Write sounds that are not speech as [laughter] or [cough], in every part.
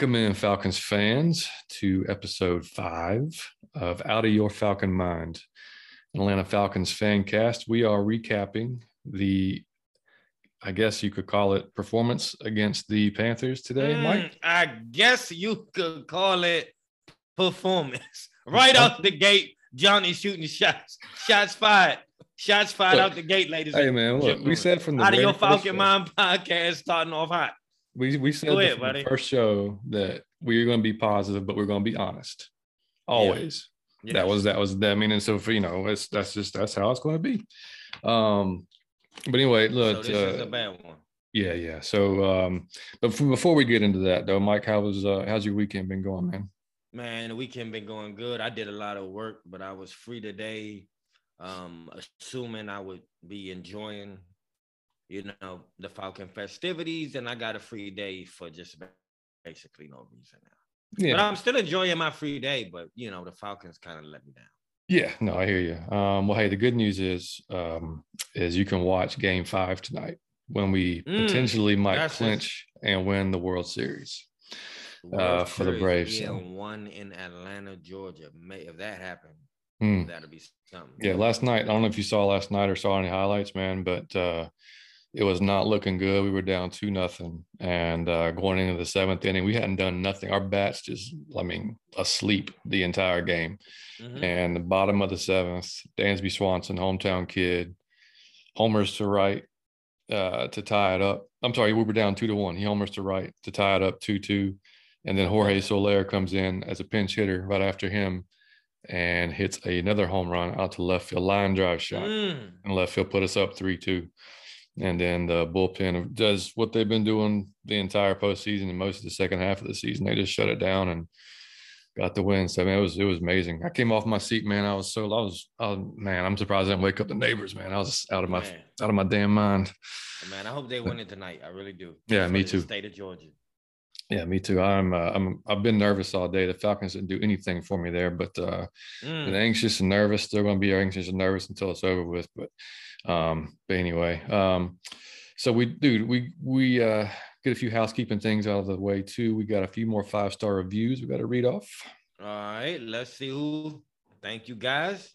Welcome in, Falcons fans, to episode five of Out of Your Falcon Mind, an Atlanta Falcons fan cast. We are recapping the, I guess you could call it, performance against the Panthers today, Mm, Mike. I guess you could call it performance. [laughs] Right out the gate, Johnny shooting shots. Shots fired. Shots fired Look, out the gate, ladies. Hey man, look, we said from the out of your Falcon Mind [laughs] podcast starting off hot. We we said Go that ahead, from the first show that we are going to be positive, but we're going to be honest. Always. That Yes. was that was that. I mean, and so for you know, it's that's just that's how it's going to be. Um, but anyway, So look, this is uh, a bad one. yeah, yeah. So, um, but before we get into that, though, Mike, how was uh, how's your weekend been going, man? Man, the weekend been going good. I did a lot of work, but I was free today. Um, assuming I would be enjoying, you know, the Falcon festivities, and I got a free day for just basically no reason now. Yeah, But I'm still enjoying my free day, but you know, the Falcons kind of let me down. yeah. No, I hear you. Um, well, hey, the good news is, um, is you can watch Game Five tonight when we Mm, potentially might clinch and win the World Series. Uh, World for the Braves, yeah, so. one in Atlanta, Georgia. May if that happened, Hmm. that'll be something. Yeah, last night. I don't know if you saw last night or saw any highlights, man, but uh, it was not looking good. We were down two nothing, and uh, going into the seventh inning, we hadn't done nothing. Our bats just, I mean, asleep the entire game. Mhm. And the bottom of the seventh, Dansby Swanson, hometown kid, homers to right uh, to tie it up. I'm sorry, we were down two to one. He homers to right to tie it up two two, and then Jorge Soler comes in as a pinch hitter right after him, and hits another home run out to left field line drive shot, Mm. and left field put us up three two. And then the bullpen does what they've been doing the entire postseason and most of the second half of the season. They just shut it down and got the win. So I mean, it was it was amazing. I came off my seat, man. I was so I was, I was man. I'm surprised I didn't wake up the neighbors, man. I was out of my Man. out of my damn mind. Man, I hope they win it tonight. I really do. Yeah, me too. State of Georgia. Yeah, me too. I'm uh, I'm I've been nervous all day. The Falcons didn't do anything for me there, but uh, Mm. been anxious and nervous. They're going to be anxious and nervous until it's over with. But um, but anyway, um, so we dude, we we uh get a few housekeeping things out of the way too. We got a few more five star reviews we got to read off. All right, let's see who. Thank you, guys.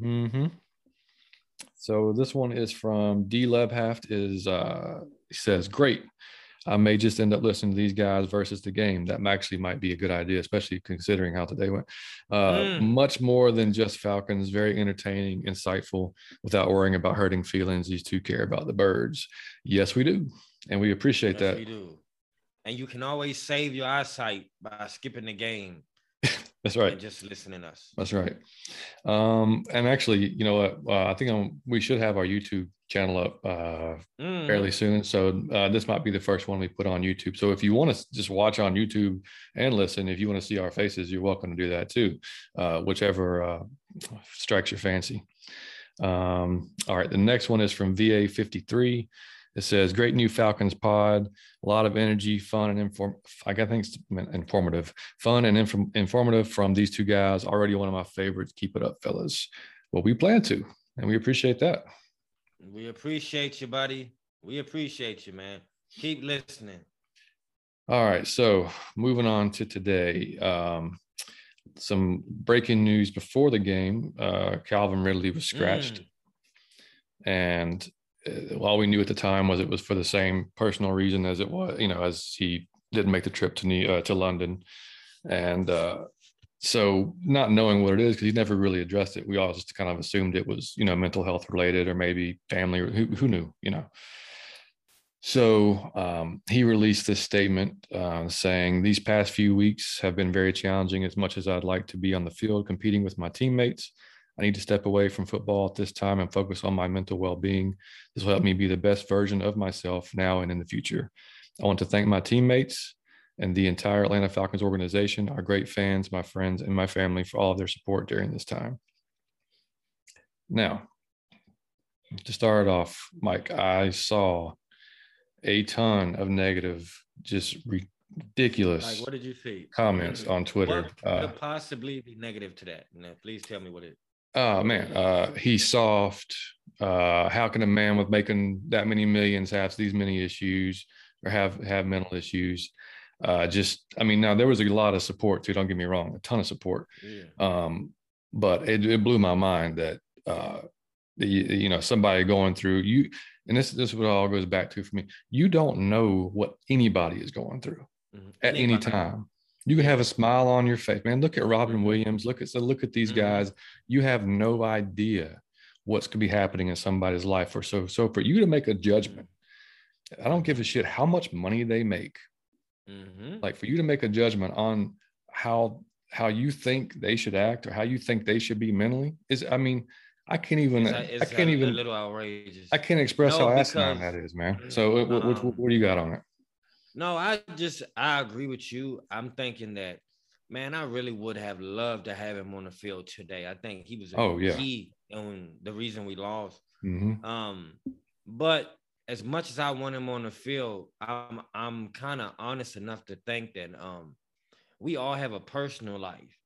Mm-hmm. So this one is from D Lebhaft. Is uh, he says, "Great. I may just end up listening to these guys versus the game. That actually might be a good idea, especially considering how today went. Uh, Mm. Much more than just Falcons. Very entertaining, insightful, without worrying about hurting feelings. These two care about the birds. Yes, we do, and we appreciate Yes, that. we do. And you can always save your eyesight by skipping the game [laughs] That's right. and just listening to us. That's right. Um, and actually, you know what? Uh, I think um we should have our YouTube channel up uh, Mm. fairly soon. So uh, this might be the first one we put on YouTube. So if you want to just watch on YouTube and listen, if you want to see our faces, you're welcome to do that too, uh, whichever uh, strikes your fancy. Um, all right, the next one is from VA53. It says, "Great new Falcons pod. A lot of energy, fun, and inform. I think it's informative, fun and inform- informative from these two guys. Already one of my favorites. Keep it up, fellas. Well, we plan to, and we appreciate that. We appreciate you, buddy. We appreciate you, man. Keep listening. All right, so moving on to today. Um, some breaking news before the game. Uh, Calvin Ridley was scratched, Mm. and uh, all we knew at the time was it was for the same personal reason as it was, you know, as he didn't make the trip to New, uh, to London, and uh, so not knowing what it is because he never really addressed it. We all just kind of assumed it was, you know, mental health related or maybe family. Who who knew, you know. So um, he released this statement uh, saying, These past few weeks have been very challenging as much as I'd like to be on the field competing with my teammates. I need to step away from football at this time and focus on my mental well being. This will help me be the best version of myself now and in the future. I want to thank my teammates and the entire Atlanta Falcons organization, our great fans, my friends, and my family for all of their support during this time. Now, to start off, Mike, I saw a ton of negative, just ridiculous Like, what did you see? comments on Twitter. What Uh, could possibly be negative to that? Now, please tell me what it. oh man, uh, he's soft. Uh, how can a man with making that many millions have these many issues or have have mental issues? Uh, just I mean, now there was a lot of support too. Don't get me wrong, a ton of support. Yeah. Um, but it, it blew my mind that uh, the, you know somebody going through you, and this this is what it all goes back to for me. You don't know what anybody is going through Mhm. at any time. You can have a smile on your face, man. Look at Robin Mhm. Williams. Look at so look at these Mhm. guys. You have no idea what's going to be happening in somebody's life, or so. So for you to make a judgment, I don't give a shit how much money they make. Mhm. Like for you to make a judgment on how how you think they should act or how you think they should be mentally is. I mean, I can't even. It's, a- I it's can't a, even. a little outrageous. I can't express No, how asinine that is, man. So what, what, what, um, what do you got on it? No, I just I agree with you. I'm thinking that man, I really would have loved to have him on the field today. I think he was a Oh, yeah. key on the reason we lost. hmm Um, but as much as I want him on the field, I'm I'm kind of honest enough to think that um we all have a personal life.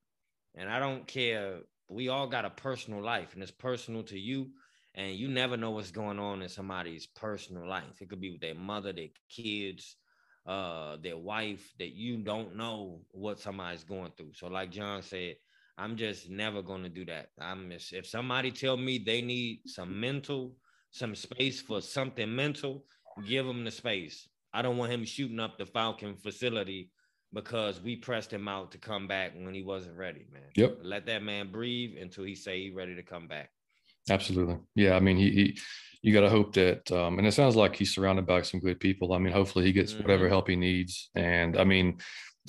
And I don't care. We all got a personal life, and it's personal to you. And you never know what's going on in somebody's personal life. It could be with their mother, their kids, uh, their wife, that you don't know what somebody's going through. So, like John said, I'm just never gonna do that. I'm just, if somebody tell me they need some mental, some space for something mental, give him the space. I don't want him shooting up the Falcon facility because we pressed him out to come back when he wasn't ready, man. Yep. Let that man breathe until he say he ready to come back. Absolutely. Yeah. I mean, he, he you got to hope that, um, and it sounds like he's surrounded by some good people. I mean, hopefully he gets whatever Mhm. help he needs. And I mean,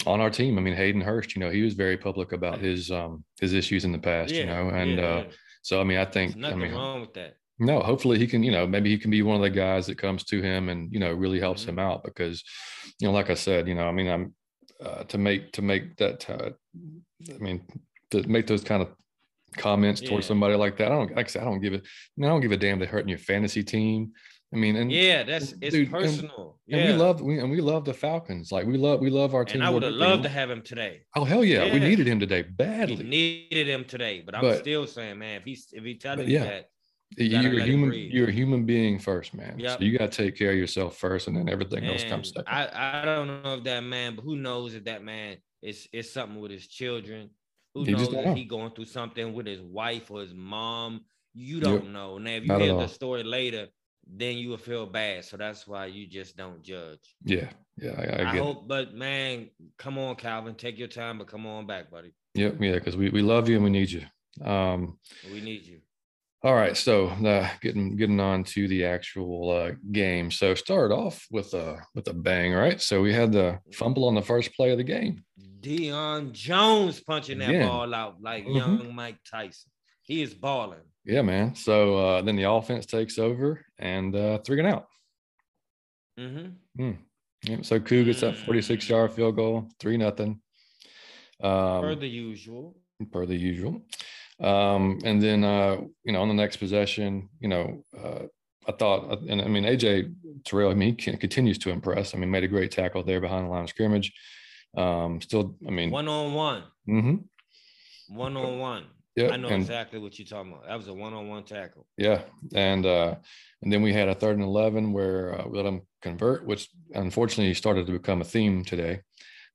on our team, I mean, Hayden Hurst, you know, he was very public about his, um, his issues in the past, you know, and, yeah, uh, yeah. so, I mean, I There's think, I nothing mean, wrong with that. No, hopefully he can, you know, maybe he can be one of the guys that comes to him and, you know, really helps Mhm. him out because, you know, like I said, you know, I mean, I'm, uh, to make, to make that, uh, I mean, to make those kind of comments towards somebody like that. I don't, like I said, I don't give it, I, mean, I don't give a damn they're hurting your fantasy team. I mean, and, Yeah, that's it's dude, personal. and yeah. we love, we, and we love the Falcons. Like we love, we love our team. and I would have loved to have him today. Oh, hell yeah. We needed him today We badly. needed him today, but I'm But- still saying, man, if he's if he telling you yeah. that, you're a human, breathe. you're a human being first, man. Yep. So you got to take care of yourself first and then everything else comes second. I, I don't know if that man, but who knows if that man is is something with his children. Who You knows if know. he going through something with his wife or his mom? You don't know. Now, if you Not hear the story later, then you will feel bad. So that's why you just don't judge. yeah. Yeah. I, I I, get it. hope, but man, come on, Calvin, take your time, but come on back, buddy. Yep. Yeah. Because we, we love you and we need you. Um, We need you. All right. So uh, getting getting on to the actual uh, game. So started off with a with a bang, right? So we had the fumble on the first play of the game. Deion Jones punching that ball out like Mhm. young Mike Tyson. He is balling. Yeah, man. So uh, then the offense takes over and uh, three and out. Mm-hmm. Mm. Yep. So Koo gets that 46 yard field goal, three nothing. Um, Per the usual. per the usual. Um, and then, uh, you know, on the next possession, you know, uh, I thought, uh, and I mean, AJ Terrell, I mean, he can, continues to impress. I mean, made a great tackle there behind the line of scrimmage. Um, still, I mean, One on one. mm-hmm. One on one. yeah, I know and, exactly what you're talking about. That was a one on one tackle. yeah, and uh, and then we had a third and eleven where uh, we let him convert, which unfortunately started to become a theme today.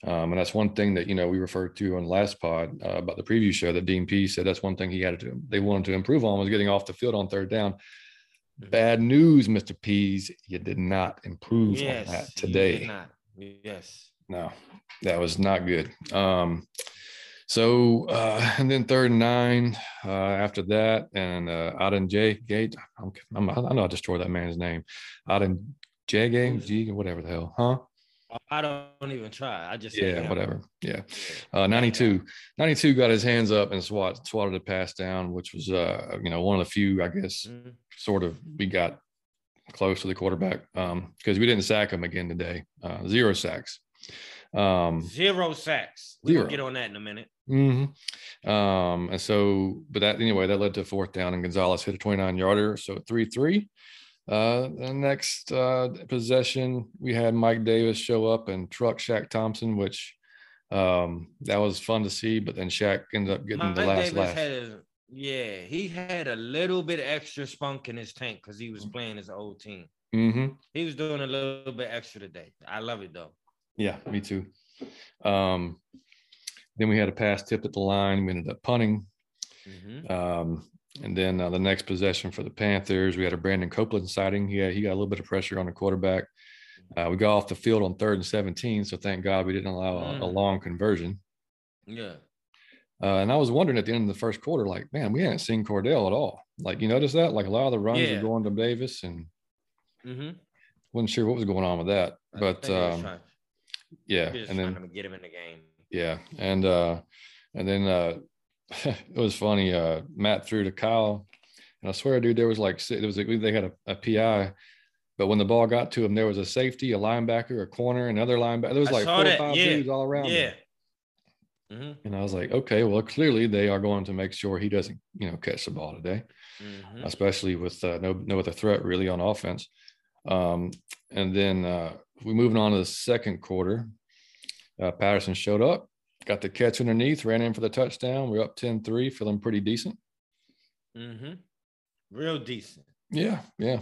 Um, and that's one thing that you know we referred to on the last pod uh, about the preview show that Dean P said that's one thing he had to they wanted to improve on was getting off the field on third down. Bad news, Mr. Pees, you did not improve Yes. on that today. Yes. No, that was not good. Um, so uh, and then third and nine uh, after that, and uh, Auden J Gate. I'm, I'm, I know I tore that man's name. Auden J Gate, G, whatever the hell, huh? I don't even try. I just Yeah, whatever. Yeah. Uh, 92, 92 got his hands up and swat, swatted a pass down, which was, uh, you know, one of the few, I guess, Mhm. sort of we got close to the quarterback um, because we didn't sack him again today. Uh, zero sacks. Um, Zero sacks. We'll get on that in a minute. hmm Um, and so, but that anyway, that led to fourth down, and Gonzalez hit a 29 yarder. So 3 3. Uh, the next uh, possession, we had Mike Davis show up and truck Shaq Thompson, which um, that was fun to see. But then Shaq ended up getting Mike the last Davis laugh. a, yeah, he had a little bit extra spunk in his tank because he was playing his old team. hmm He was doing a little bit extra today. I love it though. Yeah, me too. Um, then we had a pass tipped at the line. We ended up punting. Mhm. Um, and then uh, the next possession for the Panthers, we had a Brandon Copeland sighting. He he got a little bit of pressure on the quarterback. Uh, we got off the field on third and 17. So thank God we didn't allow a, a Mm. long conversion. Yeah. Uh, and I was wondering at the end of the first quarter, like, man, we hadn't seen Cordell at all. Like, you notice that? Like, a lot of the runs Yeah. were going to Davis and Mm-hmm. wasn't sure what was going on with that. But um, yeah, and then to get him in the game. Yeah, and uh, and then uh, [laughs] it was funny. Uh, Matt threw to Kyle, and I swear, dude, there was like there was a, they had a, a PI, but when the ball got to him, there was a safety, a linebacker, a corner, another linebacker. There was like four or five yeah, dudes all around. him. Yeah. Mm-hmm. And I was like, okay, well, clearly they are going to make sure he doesn't, you know, catch the ball today, Mm-hmm. especially with uh, no no other threat really on offense. Um, and then uh, we moving on to the second quarter. Uh, Patterson showed up, got the catch underneath, ran in for the touchdown. We're up 10-3, feeling pretty decent. Mm-hmm. Real decent. Yeah, yeah.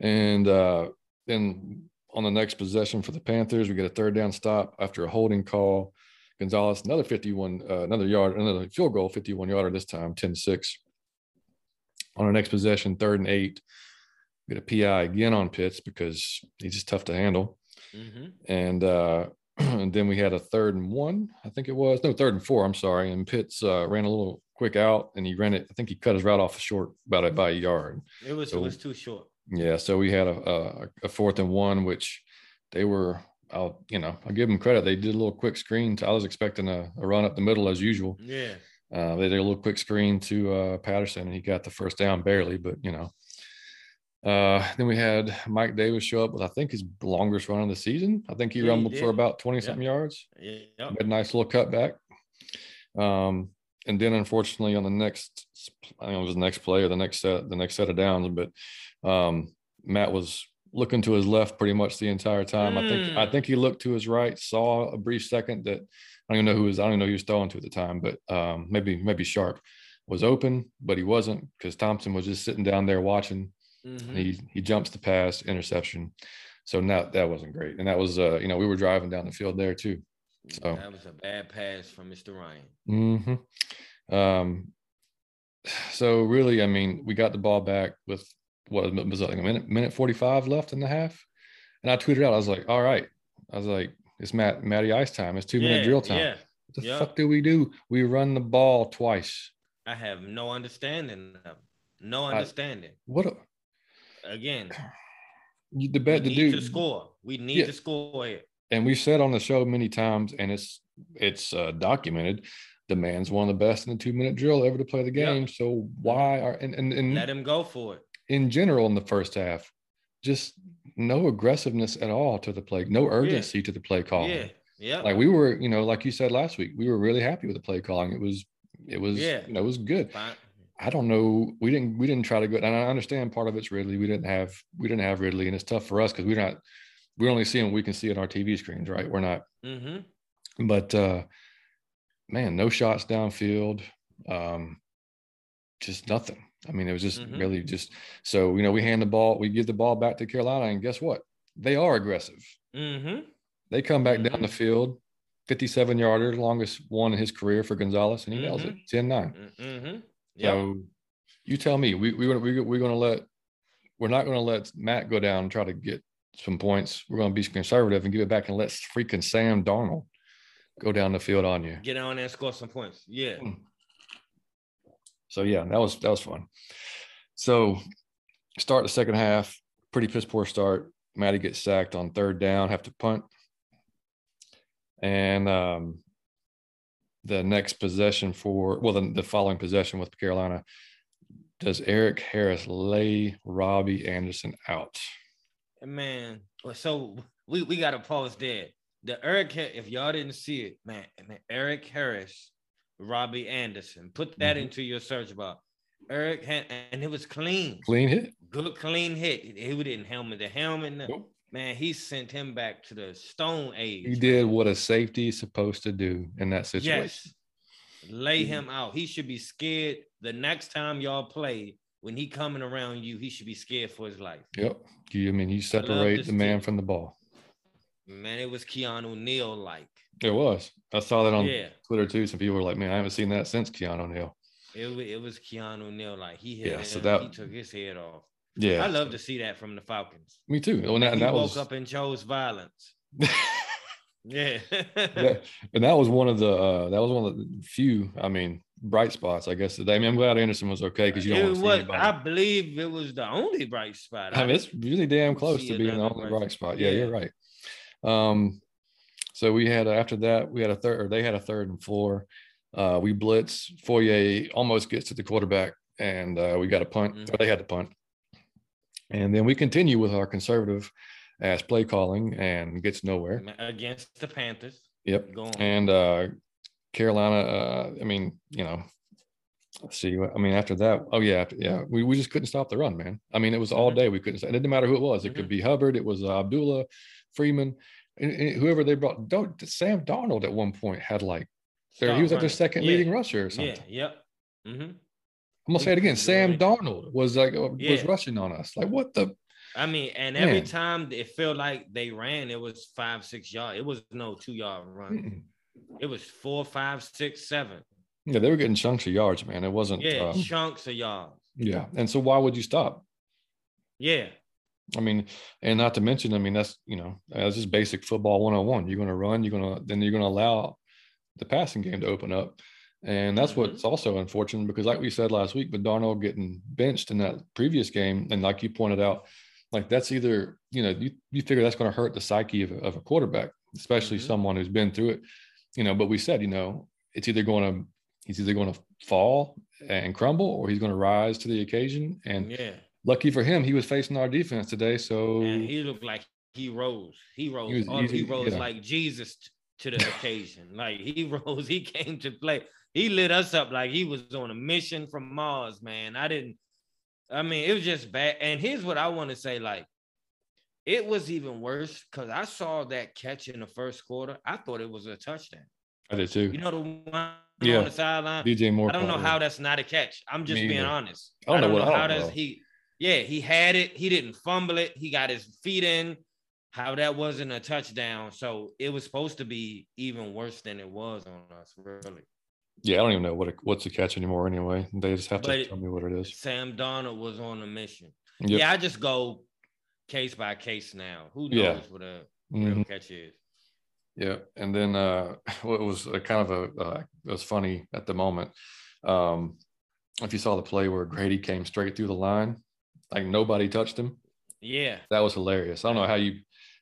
And uh, then on the next possession for the Panthers, we get a third down stop after a holding call. Gonzalez, another 51, uh, another yard, another field goal, 51 yarder this time, 10 6. On our next possession, third and eight, we get a PI again on Pitts because he's just tough to handle. Mm-hmm. And, uh, [clears throat] and then we had a third and one, I think it was. No, third and four, I'm sorry. And Pitts uh, ran a little quick out and he ran it. I think he cut his route off short about a, by a yard. It was So- it was too short. Yeah, so we had a, a a fourth and one, which they were. I'll you know I'll give them credit. They did a little quick screen. To, I was expecting a, a run up the middle as usual. Yeah. Uh, they did a little quick screen to uh, Patterson, and he got the first down barely, but you know. Uh, then we had Mike Davis show up with I think his longest run of the season. I think he Yeah, he rumbled for about twenty something yards. Yeah. Had a nice little cutback. Um, and then unfortunately on the next, I don't know, it was the next play or the next set, the next set of downs, but um, Matt was looking to his left pretty much the entire time. I think I Mm. think he looked to his right, saw a brief second that I don't even know who was I don't even know who he was throwing to at the time, but um, maybe maybe Sharp was open, but he wasn't because Thompson was just sitting down there watching. Mhm. He he jumps the pass, interception. So now that wasn't great, and that was uh, you know we were driving down the field there too. So- That was a bad pass from Mr. Ryan. hmm Um, so really, I mean, we got the ball back with what was it, like a minute, minute forty five left in the half, and I tweeted out, I was like, "All right," I was like, "It's Matt Matty Ice time. It's two minute Yeah, drill time. Yeah. What the yeah. fuck do we do? We run the ball twice. I have no understanding no I- understanding. What a, Again, you, the bet to do to score. We need Yeah. to score here. and we've said on the show many times, and it's it's uh, documented. The man's one of the best in the two minute drill ever to play the Yep. game. So why are and and, and Let him go for it. in general in the first half, just no aggressiveness at all to the play, no urgency to the play calling. Yeah. Yeah. Like we were, you know, like you said last week, we were really happy with the play calling. It was, it was, Yeah. you know, it was good. Fine. I don't know. We didn't, we didn't try to go. And I understand part of it's Ridley. We didn't have, we didn't have Ridley, and it's tough for us because we're not, we're only seeing what we can see on our TV screens, right? We're not, Mm-hmm. but uh man, no shots downfield. Um, just nothing. I mean, it was just Mhm. really just so you know, we hand the ball, we give the ball back to Carolina, and guess what? They are aggressive. Mm-hmm. They come back down Mhm. the field, 57 yarder, longest one in his career for Gonzalez, and he nails it 10 9. Yeah. So you tell me, we, we're going to, we're going to let, we're not going to let Matt go down and try to get some points. We're going to be conservative and give it back and let freaking Sam Darnold go down the field on you. Get on there and score some points. Yeah. Mm. So yeah, that was that was fun. So start the second half, pretty piss poor start. Matty gets sacked on third down, have to punt. And um the next possession for well, the, the following possession with Carolina, does Erik Harris lay Robbie Anderson out? Man, so we, we got to pause there. The Erik, if y'all didn't see it, man, man Erik Harris, Robbie Anderson, put that Mhm. into your search bar. Erik, and it was clean, Clean hit. good, clean hit. He didn't helmet the helmet. no- Nope. Man, he sent him back to the Stone Age. He did what a safety is supposed to do in that situation. Yes. Lay him out. He should be scared the next time y'all play. When he coming around you, he should be scared for his life. Yep. You, I mean, you separate the man team. from the ball. Man, it was Keanu Neal like. It was. I saw that on Yeah. Twitter too. Some people were like, "Man, I haven't seen that since Keanu Neal." It, it was Keanu Neal like he hit Yeah, so him, that- he took his head off. Yeah, I love to see that from the Falcons. me too. And that, and that woke was up and chose violence. [laughs] Yeah. yeah, and that was one of the uh, that was one of the few. I mean, bright spots, I guess. Today, I mean, I'm glad Anderson was okay because you don't it want to see was. I believe it was the only bright spot. I mean, it's really damn close to being the only bright bright spot. Yeah, Yeah. you're right. Um, so we had after that we had a third, or they had a third and four. Uh, we blitz. Foye almost gets to the quarterback, and uh, we got a punt. Mhm. They had to punt, and then we continue with our conservative ass play calling and gets nowhere. against the Panthers. Yep. And uh, Carolina, uh, I mean, you know, let's see. I mean, after that, oh yeah, after, yeah, we, we just couldn't stop the run, man. I mean, it was all Mhm. day. We couldn't. It didn't matter who it was. It could Mhm. be Hubbard. It was uh, Abdullah, Freeman, and- and whoever they brought. Don't Sam Darnold at one point had like, there, he was like their second Yeah. leading rusher or something. Yeah. Yep. hmm I'm gonna say it again. Sam. Darnold was like uh, was Yeah. rushing on us. Like what the? I mean, and every Man. time it felt like they ran, it was five, six yards. It was no two yard run. Mm-mm. It was four, five, six, seven. Yeah, they were getting chunks of yards, man. It wasn't. Yeah, um, chunks of yards. yeah, and so why would you stop? Yeah. I mean, and not to mention, I mean, that's you know, that's just basic football 101. You're going to run, you're going to then you're going to allow the passing game to open up, and that's Mhm. what's also unfortunate because, like we said last week, with Darnold getting benched in that previous game, and like you pointed out, like that's either you know you you figure that's going to hurt the psyche of, a- of a quarterback, especially Mhm. someone who's been through it, you know. But we said, you know, it's either going to he's either going to fall and crumble or he's going to rise to the occasion and Yeah. lucky for him, he was facing our defense today. So And he looked like he rose. He rose. was all- he rose yeah. like Jesus to the occasion. Like he [laughs] rose. He came to play. He lit us up like he was on a mission from Mars, man. I didn't. I mean, it was just bad. And here's what I want to say: like, it was even worse because I saw that catch in the first quarter. I thought it was a touchdown. I did too. You know the one Yeah. on the sideline. DJ Moore. I don't know how that's not a catch. I'm just Me being either. honest. I don't know what- I how don't that's know. he. Yeah, he had it. He didn't fumble it. He got his feet in. How that wasn't a touchdown. So it was supposed to be even worse than it was on us, really. Yeah, I don't even know what it, what's the catch anymore. Anyway, they just have to But- tell me what it is. Sam Darnold was on a mission. Yep. Yeah, I just go case by case now. Who knows Yeah. what a real Mhm. catch is? Yeah, and then uh, [laughs] what was a kind of a uh, it was funny at the moment. Um, if you saw the play where Grady came straight through the line, like nobody touched him, Yeah. that was hilarious. I don't know how you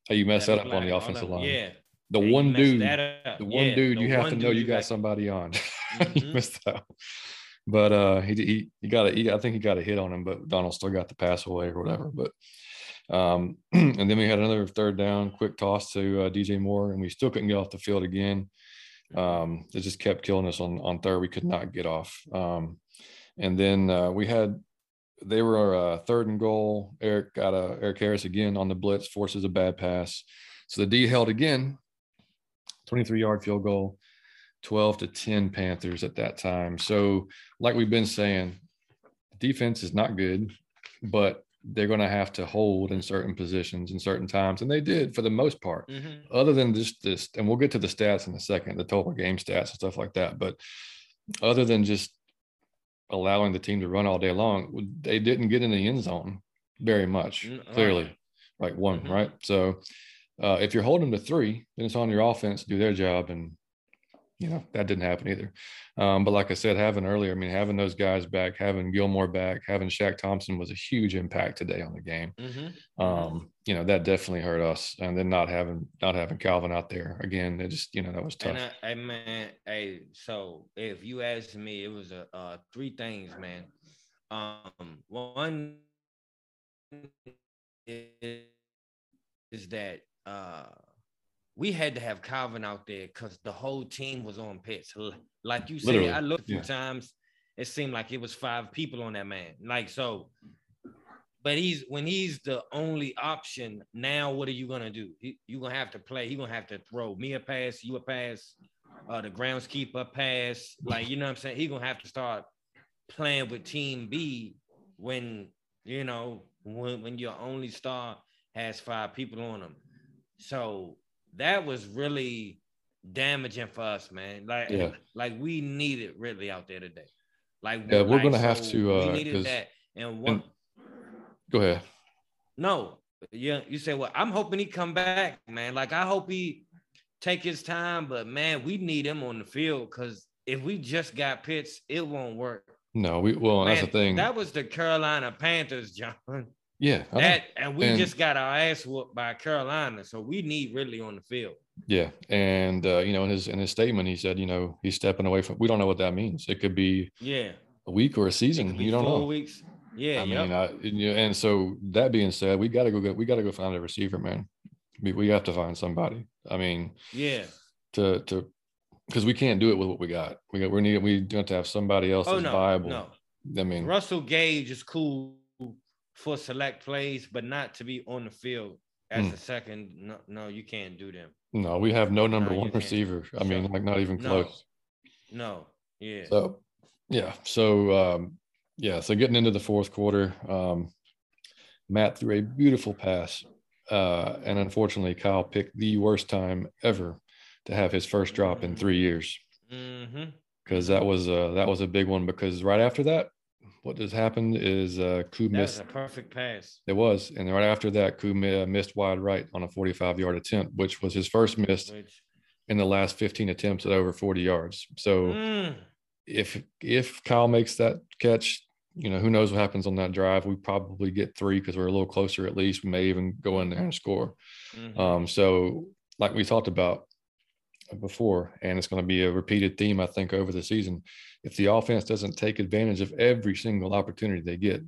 how you mess that That'd up be on the offensive line. Yeah. The Yeah, one dude, the one Yeah, dude, you have to know you got somebody on. [laughs] Mhm. missed out. But uh, he he he got a I think he got a hit on him, but Darnold still got the pass away or whatever. But um, [clears throat] and then we had another third down, quick toss to uh, DJ Moore, and we still couldn't get off the field again. Um, it just kept killing us on on third. We could not get off. Um, and then uh, we had they were uh, third and goal. Erik got a Erik Harris again on the blitz, forces a bad pass. So the D held again, 23 yard field goal, 12 to 10 Panthers at that time. So, like we've been saying, defense is not good, but they're going to have to hold in certain positions in certain times. And they did for the most part Mhm. other than just this, and we'll get to the stats in a second, the total game stats and stuff like that. But other than just allowing the team to run all day long, they didn't get in the end zone very much, Mm, right. clearly, like one, Mhm. right? So uh, if you're holding to three, then it's on your offense to do their job. And, you know, that didn't happen either. Um, but like I said, having earlier, I mean, having those guys back, having Gilmore back, having Shaq Thompson was a huge impact today on the game Mhm. um you know that definitely hurt us and then not having not having calvin out there again it just you know that was tough And I, I man, hey, so if you ask me, it was a uh, three things, man. Um, one is that uh we had to have Calvin out there because the whole team was on pitch. Like you said, Literally, I looked a few yeah. times. It seemed like it was five people on that man. Like so, but he's when he's the only option. Now, what are you gonna do? You gonna have to play. He gonna have to throw me a pass, you a pass, uh, the groundskeeper pass. Like you know what I'm saying. He gonna have to start playing with Team B when you know when when your only star has five people on him. So that was really damaging for us, man. Like, Yeah. like we needed Ridley out there today. Like, Yeah, we're like, gonna have to, uh, we needed that. And one, Go ahead. no, yeah, you say, well, I'm hoping he come back, man. Like, I hope he take his time, but man, we need him on the field because if we just got Pitts, it won't work. No, we well, that's the thing. That was the Carolina Panthers, [laughs] John. Yeah. That and we And- just got our ass whooped by Carolina, so we need Ridley on the field. yeah, and uh, you know, in his in his statement, he said, you know, he's stepping away from. We don't know what that means. It could be Yeah, a week or a season. You don't four know. weeks. Yeah, I yep. mean, I, and, you know, and so that being said, we got to go get, we got to go find a receiver, man. We, we have to find somebody. I mean, yeah. to to because we can't do it with what we got. We got we need we have to have somebody else Oh that's no, viable. no. I mean, Russell Gage is cool for select plays, but not to be on the field as Hmm. a second. No, no, you can't do them. no, we have no number No, one receiver. I mean, So, like not even close. no, yeah. So yeah, so um, yeah, so getting into the fourth quarter, um, Matt threw a beautiful pass, uh, and unfortunately, Kyle picked the worst time ever to have his first drop in three years because that was uh, that was a big one. Because right after that, what has happened is uh, Koo That missed. a perfect pass. It was, and right after that, Koo uh, missed wide right on a 45 yard attempt, which was his first miss Which, in the last 15 attempts at over 40 yards. So. Mm, if if Kyle makes that catch, you know, who knows what happens on that drive? We probably get three because we're a little closer at least. We may even go in there and score. mhm. Um, so like we talked about before, and it's going to be a repeated theme, I think, over the season. If the offense doesn't take advantage of every single opportunity they get,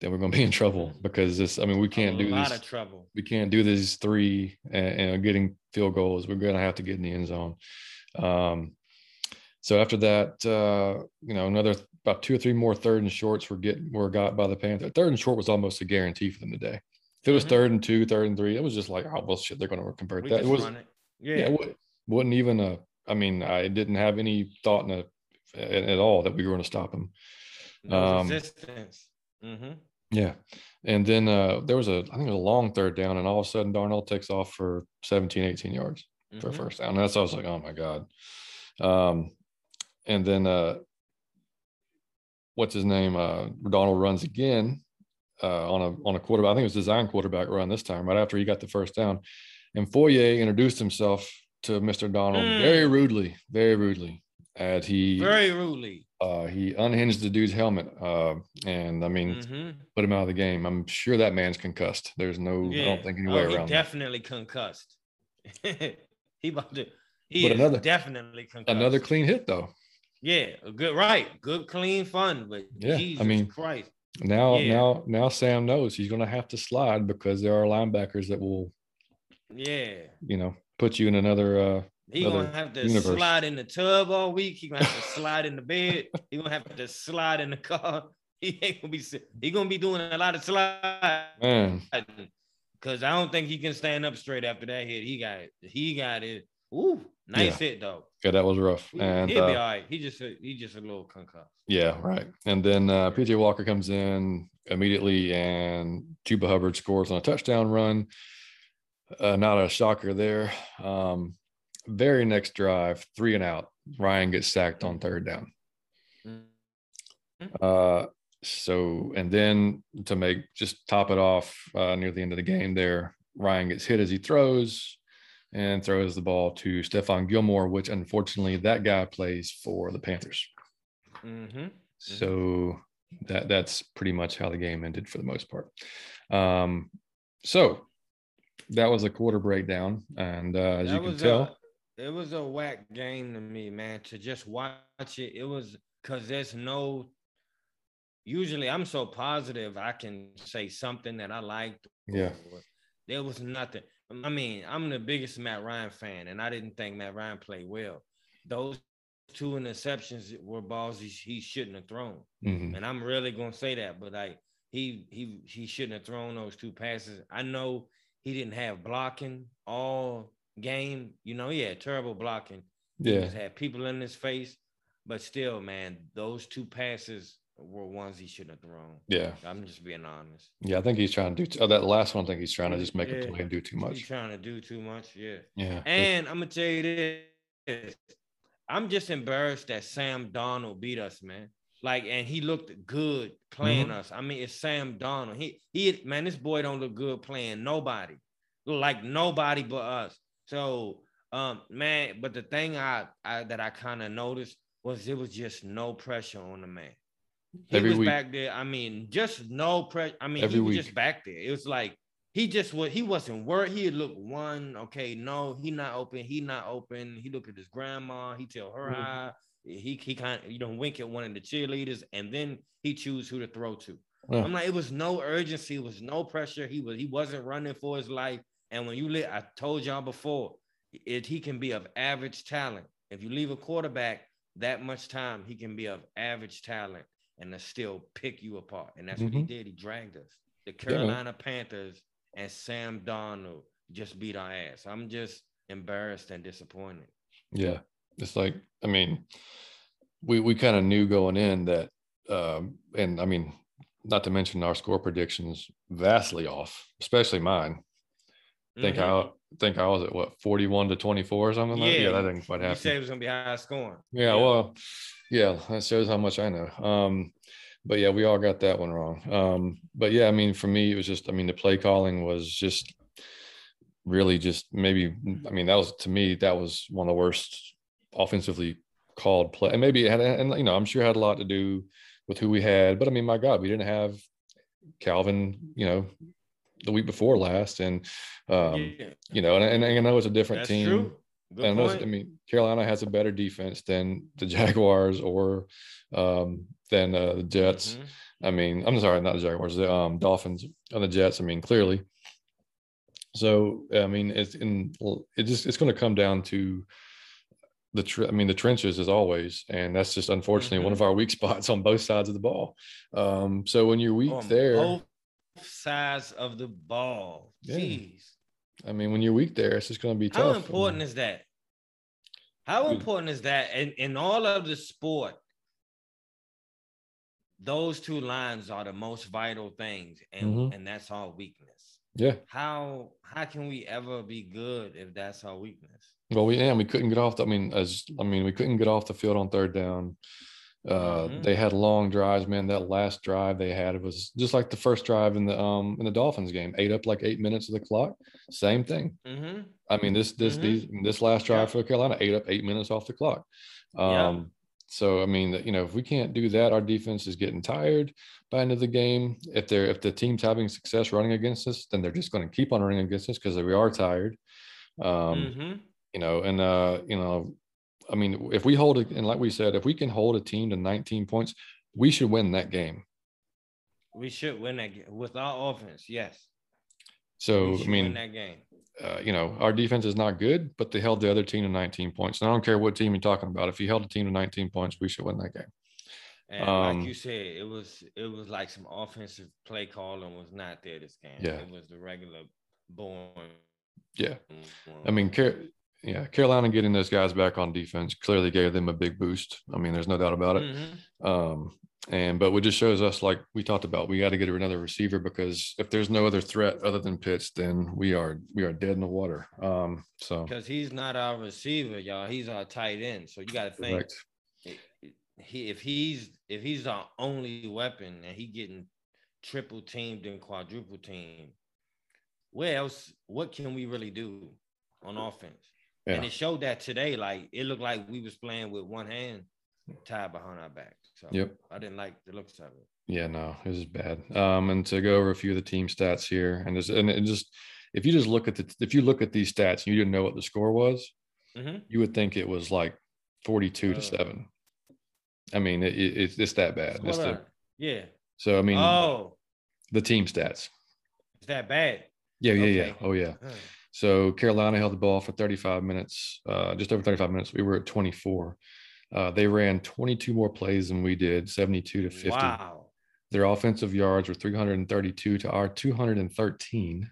then we're going to be in trouble because this. I mean, we can't do this a do lot this. of trouble. We can't do these three and, and getting field goals. We're going to have to get in the end zone. Um, so after that, uh, you know, another about two or three more third and shorts were getting were got by the Panthers. Third and short was almost a guarantee for them today. If it was Mhm. third and two, third and three, it was just like, oh well, shit, they're going to convert We that. It was, run it. yeah, Yeah. Wasn't even a. I mean, I didn't have any thought in a, at, all that we were going to stop him. No um, resistance. hmm Yeah. And then uh, there was a, I think it was a long third down, and all of a sudden Darnold takes off for 17, 18 yards for a Mhm. first down. And that's I was like, oh my God. Um, and then uh what's his name? Uh Darnold runs again uh on a on a quarterback. I think it was design quarterback run this time, right after he got the first down. And Foye introduced himself to Mr. Darnold Mm. very rudely, very rudely. And he Very rudely. uh he unhinged the dude's helmet. Uh and I mean hmm put him out of the game. I'm sure that man's concussed. There's no, I don't think any way oh, around that. definitely concussed. [laughs] he about to. He But another- definitely concussed. Another clean hit though. Yeah, a good right, good clean fun, but Yeah, I mean, Christ, Now, Yeah. now, now Sam knows he's going to have to slide because there are linebackers that will, yeah, you know, put you in another. uh he Another gonna have to universe. slide in the tub all week. He gonna have to slide in the bed. He gonna have to slide in the car. [laughs] He ain't gonna be. He gonna be doing a lot of sliding. Man, Cause I don't think he can stand up straight after that hit. He got it. He got it. Ooh, nice hit though. yeah, that was rough. And He, And will be uh, all right. He just he just a little concussed. yeah, right. And then uh, PJ Walker comes in immediately, and Chuba Hubbard scores on a touchdown run. Uh, not a shocker there. Um, very next drive, three and out. Ryan gets sacked on third down. Mhm. Uh, so, and then to make just top it off uh, near the end of the game, there, Ryan gets hit as he throws and throws the ball to Stephon Gilmore, which unfortunately that guy plays for the Panthers. Mm-hmm. So that that's pretty much how the game ended for the most part. Um, so that was a quarter breakdown, and uh, as you can tell, A, it was a whack game to me, man. To just watch it, it was because there's no. Usually, I'm so positive I can say something that I liked. Yeah. There was nothing. I mean, I'm the biggest Matt Ryan fan, and I didn't think Matt Ryan played well. Those two interceptions were balls he, he shouldn't have thrown. mhm, And I'm really gonna say that, but like he he he shouldn't have thrown those two passes. I know he didn't have blocking all game. You know, he had terrible blocking. He yeah, just had people in his face, but still, man, those two passes were ones he shouldn't have thrown. Yeah. I'm just being honest. Yeah, I think he's trying to do. Oh, that last one, I think he's trying to just make Yeah. a play and do too much. He's trying to do too much. Yeah. Yeah. And I'm gonna tell you this. I'm just embarrassed that Sam Darnold beat us, man. Like, and he looked good playing Mhm. us. I mean, it's Sam Darnold. He he man, this boy don't look good playing nobody. Look like nobody but us. So um man, but the thing I, I that I kind of noticed was it was just no pressure on the man. He Every was week. back there. I mean, just no pressure. I mean, Every he was week. just back there. It was like he just was. He wasn't worried. He looked one. Okay, no, he not open. He not open. He look at his grandma. He tell her Mhm. hi. He he kind of you know wink at one of the cheerleaders, and then he choose who to throw to. Yeah. I'm like, it was no urgency. It was no pressure. He was he wasn't running for his life. And when you let, I told y'all before, it he can be of average talent. If you leave a quarterback that much time, he can be of average talent and to still pick you apart. And that's what he Mhm. did. He dragged us. The. Carolina Panthers and Sam Darnold just beat our ass. I'm just embarrassed and disappointed. Yeah. It's like, I mean, we we kind of knew going in that, um, and I mean, not to mention our score predictions vastly off, especially mine. I think Mhm. I think I was at what 41 to 24 or something like that. Yeah, Yeah, that didn't quite you happen. said it was gonna be high scoring. Yeah, well, yeah, that shows how much I know. Um, but yeah, we all got that one wrong. Um, but yeah, I mean, for me, it was just, I mean, the play calling was just really just maybe, I mean, that was to me, that was one of the worst offensively called play. And maybe it had, and you know, I'm sure it had a lot to do with who we had. But I mean, my God, we didn't have Calvin, you know, the week before last, and um, yeah, you know, and, and I know it's a different that's team. And point. I mean, Carolina has a better defense than the [laughs] Jaguars or um, than uh, the Jets. Mhm. I mean, I'm sorry, not the Jaguars, the um, Dolphins and the Jets. I mean, clearly. So I mean, it's in it just it's going to come down to the tr- I mean the trenches as always, and that's just unfortunately one Mhm. of our weak [laughs] spots on both sides of the ball. Um, so when you're weak On there, both sides of the ball. Yeah. Jeez. I mean, when you're weak there, it's just going to be How tough. important is that? How important is that in, in all of the sport? Those two lines are the most vital things, and, Mhm. and that's our weakness. yeah. How how can we ever be good if that's our weakness? Well, we and we couldn't get off. The, I mean, as I mean, we couldn't get off the field on third down. Uh, Mhm. They had long drives, man. That last drive they had was just like the first drive in the um in the Dolphins game. Ate up like eight minutes of the clock. Same thing. Mm-hmm. I mean, this this Mhm. these this last drive Yeah. for Carolina ate up eight minutes off the clock. Yeah. Um, so I mean, you know, if we can't do that, our defense is getting tired by the end of the game. If they're if the team's having success running against us, then they're just going to keep on running against us because we are tired. Um, mm-hmm. You know, and uh, you know, I mean, if we hold it, and like we said, if we can hold a team to 19 points, we should win that game. We should win that game with our offense. Yes. So I mean, that game. uh, you know, our defense is not good, but they held the other team to 19 points. And I don't care what team you're talking about. If you held a team to 19 points, we should win that game. And Um, like you said, it was it was like some offensive play calling was not there this game. Yeah. It was the regular boring. Yeah. I mean, yeah, Carolina getting those guys back on defense clearly gave them a big boost. I mean, there's no doubt about it. Mhm. Um, and but it just shows us, like we talked about, we got to get another receiver because if there's no other threat other than Pitts, then we are we are dead in the water. Um, so because he's not our receiver, y'all. He's our tight end. So you got to think correct. he if he's if he's our only weapon and he getting triple teamed and quadruple teamed, where else? What can we really do on offense? Yeah. And it showed that today. Like it looked like we was playing with one hand tied behind our back. So Yep. I didn't like the looks of it. Yeah, no, it was bad. Um, and to go over a few of the team stats here, and just and it just if you just look at the if you look at these stats and you didn't know what the score was, Mhm. you would think it was like 42 to Uh. 7. I mean, it, it, it's it's that bad. It's the, yeah. so I mean, oh, the team stats. is that bad? Yeah, yeah, yeah. Oh, yeah. Huh. So Carolina held the ball for 35 minutes, uh, just over 35 minutes. We were at 24. Uh, they ran 22 more plays than we did, 72 to 50. Wow. Their offensive yards were 332 to our 213.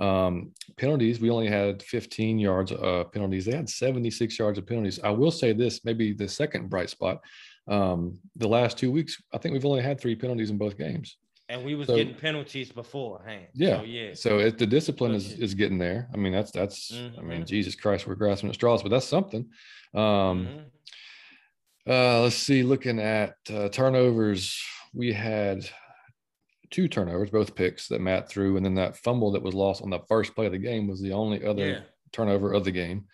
Um, penalties, we only had 15 yards uh, penalties. They had 76 yards of penalties. I will say this, maybe the second bright spot. Um, the last two weeks, I think we've only had three penalties in both games. And we was So- getting penalties beforehand. Yeah. So, yeah. So it, the discipline is, is getting there. I mean, that's that's. I mean, Mhm. Jesus Christ, we're grasping at straws, but that's something. Um, Mhm. uh, let's see. Looking at uh, turnovers, we had two turnovers, both picks that Matt threw, and then that fumble that was lost on the first play of the game was the only other Yeah. turnover of the game.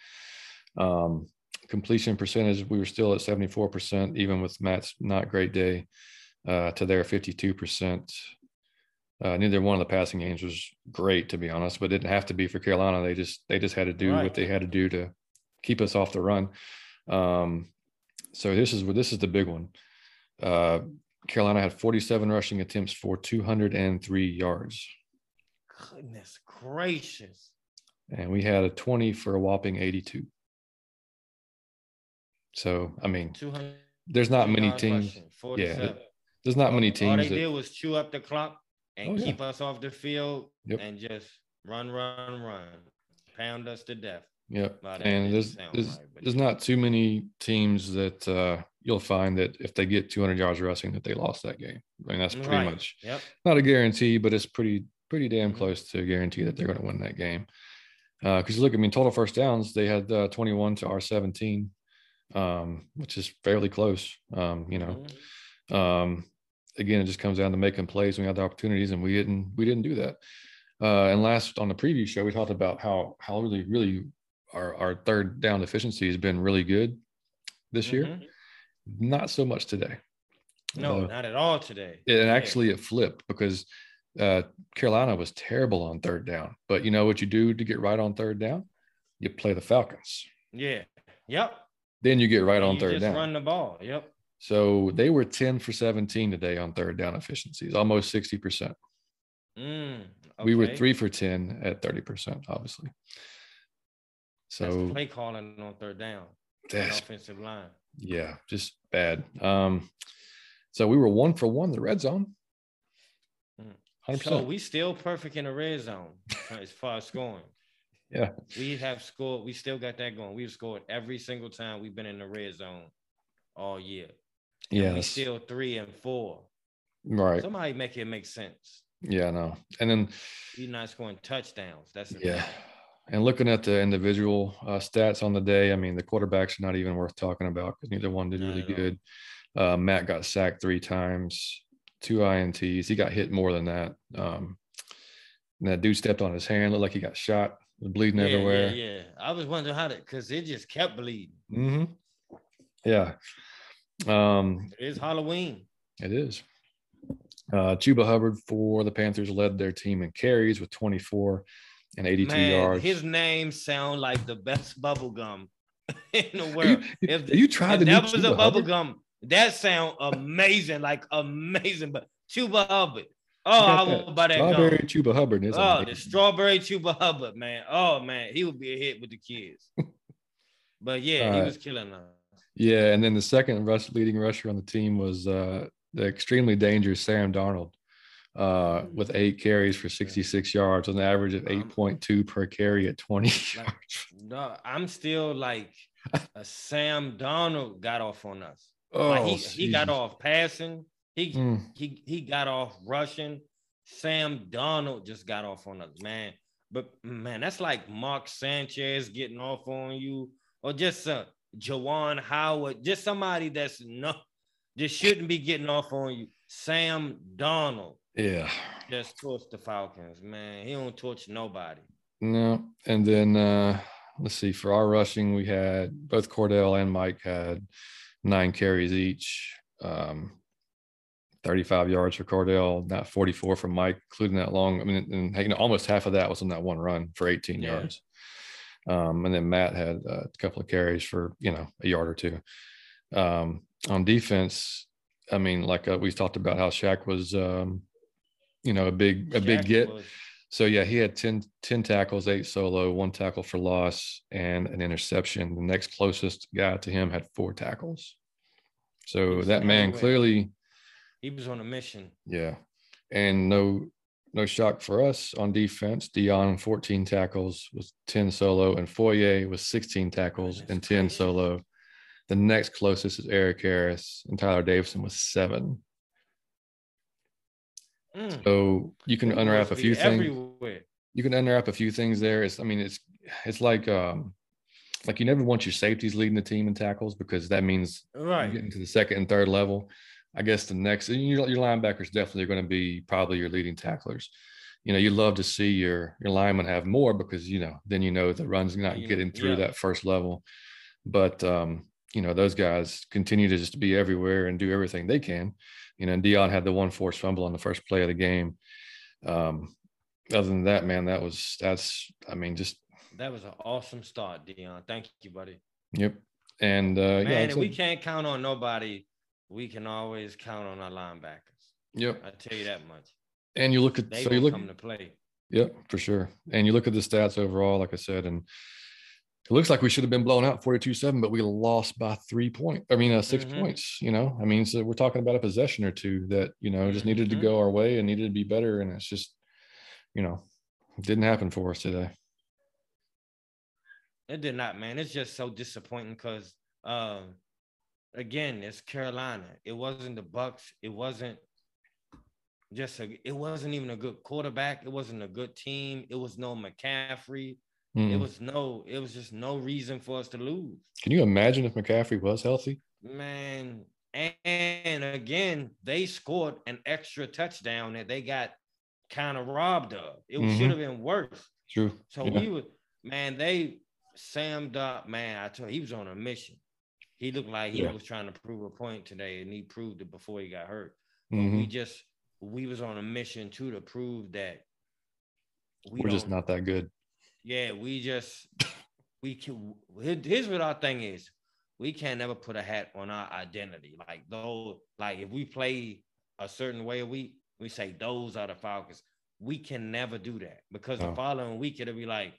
Um, completion percentage, we were still at 74%, even with Matt's not great day, uh, to their 52%. Uh, neither one of the passing games was great, to be honest, but it didn't have to be for Carolina. They just they just had to do Right. what they had to do to keep us off the run. Um, so this is this is the big one. Uh, Carolina had 47 rushing attempts for 203 yards, Goodness gracious. and we had a 20 for a whopping 82. So I mean, 200 there's not many teams. rushing, 47. There's not many teams. All they that did was chew up the clock and Oh, yeah. keep us off the field Yep. and just run, run, run, pound us to death. Yep. And there's there's, right, there's not too many teams that uh, you'll find that if they get 200 yards rushing that they lost that game. I mean that's pretty Right. much Yep. not a guarantee, but it's pretty pretty damn Mhm. close to a guarantee that they're going to win that game. Because you look, I mean, total first downs they had uh, 21 to our 17, um, which is fairly close. Um, you know, Mhm. um, again, it just comes down to making plays we had the opportunities, and we didn't we didn't do that. Uh, and last on the preview show, we talked about how how really really our our third down efficiency has been really good this year. Mhm. Not so much today. No, Uh, not at all today. and actually, it flipped because uh, Carolina was terrible on third down. But you know what you do to get right on third down? You play the Falcons. Yeah. Yep. Then you get right on you third just down. run the ball. Yep. So they were 10 for 17 today on third down efficiencies, almost 60%. Mm, We were three for 10 at 30%, obviously. So play calling on third down. that's, offensive line. yeah, just bad. Um, so we were one for one in the red zone. Mm. 100%. So we still perfect in the red zone as far as scoring. [laughs] Yeah. We have scored. We still got that going. We've scored every single time we've been in the red zone all year. We still three and four. right. Somebody make it make sense. Yeah, no. And then you're not scoring touchdowns. That's Yeah. thing. And looking at the individual uh, stats on the day, I mean, the quarterbacks are not even worth talking about because neither one did Not really good. Uh, Matt got sacked three times, two INTs. He got hit more than that. Um, and that dude stepped on his hand, looked like he got shot, bleeding Yeah, everywhere. yeah, yeah. I was wondering how to because it just kept bleeding. Mm-hmm. Yeah. Um, It's Halloween. it is. Uh, Chuba Hubbard for the Panthers led their team in carries with 24 and 82 Man, yards. his name sound like the best bubble gum [laughs] in the you, world. If, you tried to that was a bubble Hubbard? gum, that sound amazing, like amazing. But Chuba Hubbard. Oh, I will buy that Strawberry gum. Chuba Hubbard. Is Oh, the strawberry Chuba Hubbard, man. Oh man, he would be a hit with the kids. [laughs] but yeah, he All was killing us. Yeah, and then the second rush leading rusher on the team was uh, the extremely dangerous Sam Darnold uh, Mm-hmm. with eight carries for 66 yards on an average of Um, 8.2 per carry at 20 Like, yards. [laughs] no, I'm still like a Sam Donald got off on us. Oh, like he, he got off passing. He Mm, he he got off rushing. Sam Donald just got off on us, man. But man, that's like Mark Sanchez getting off on you, or just uh Jawan Howard, just somebody that's no just shouldn't be getting off on you. Sam Donald yeah. just torched the Falcons, man. He don't torch nobody. No. And then uh, let's see, for our rushing, we had both Cordell and Mike had nine carries each. Um, 35 yards for Cordell, not 44 for Mike, including that long. I mean, and you know, almost half of that was on that one run for 18 Yeah. yards. Um, and then Matt had a couple of carries for you know a yard or two. Um, on defense, I mean, like uh, we talked about how Shaq was, um, you know, a big a big get. was- So yeah, he had 10, 10 tackles, eight solo, one tackle for loss, and an interception. The next closest guy to him had four tackles. So that man clearly, he was on a mission. yeah. And no no shock for us on defense. Deion 14 tackles with 10 solo, and Foye with 16 tackles and 10 gracious. solo. The next closest is Erik Harris, and Tyeler Davison with seven. Mm. So you can unwrap a few things. Everywhere. You can unwrap a few things there. It's, I mean, it's it's like um, like you never want your safeties leading the team in tackles because that means right getting to the second and third level. I guess the next your, your linebackers definitely are going to be probably your leading tacklers. You know, you love to see your your linemen have more because you know then you know the run's not getting through yeah. that first level. But um, you know, those guys continue to just be everywhere and do everything they can. You know, and Deion had the one forced fumble on the first play of the game. Um, other than that, man, that was that's I mean, just that was an awesome start, Deion. Thank you, buddy. Yep. And uh man, yeah, and we can't count on nobody. We can always count on our linebackers. Yep. I tell you that much. And you look at they so you look come to play. Yep, for sure. And you look at the stats overall, like I said, and it looks like we should have been blown out 42-7, but we lost by three points. I mean, uh, 6 mm-hmm. points, you know, I mean, so we're talking about a possession or two that, you know, just needed mm-hmm. to go our way and needed to be better. And it's just, you know, didn't happen for us today. It did not, man. It's just so disappointing because, um, again, it's Carolina. It wasn't the Bucks. It wasn't just a. It wasn't even a good quarterback. It wasn't a good team. It was no McCaffrey. Mm. It was no. It was just no reason for us to lose. Can you imagine if McCaffrey was healthy? Man, and, and again, they scored an extra touchdown that they got kind of robbed of. It mm-hmm. should have been worse. True. So yeah. we would, man. They Sam Doc, man, I told you, he was on a mission. He looked like he yeah. was trying to prove a point today, and he proved it before he got hurt. Mm-hmm. We just we was on a mission too to prove that we are just not that good. Yeah, we just we can. Here's what our thing is: we can't never put a hat on our identity. Like though, like if we play a certain way a week, we say those are the Falcons. We can never do that because oh. the following week it'll be like,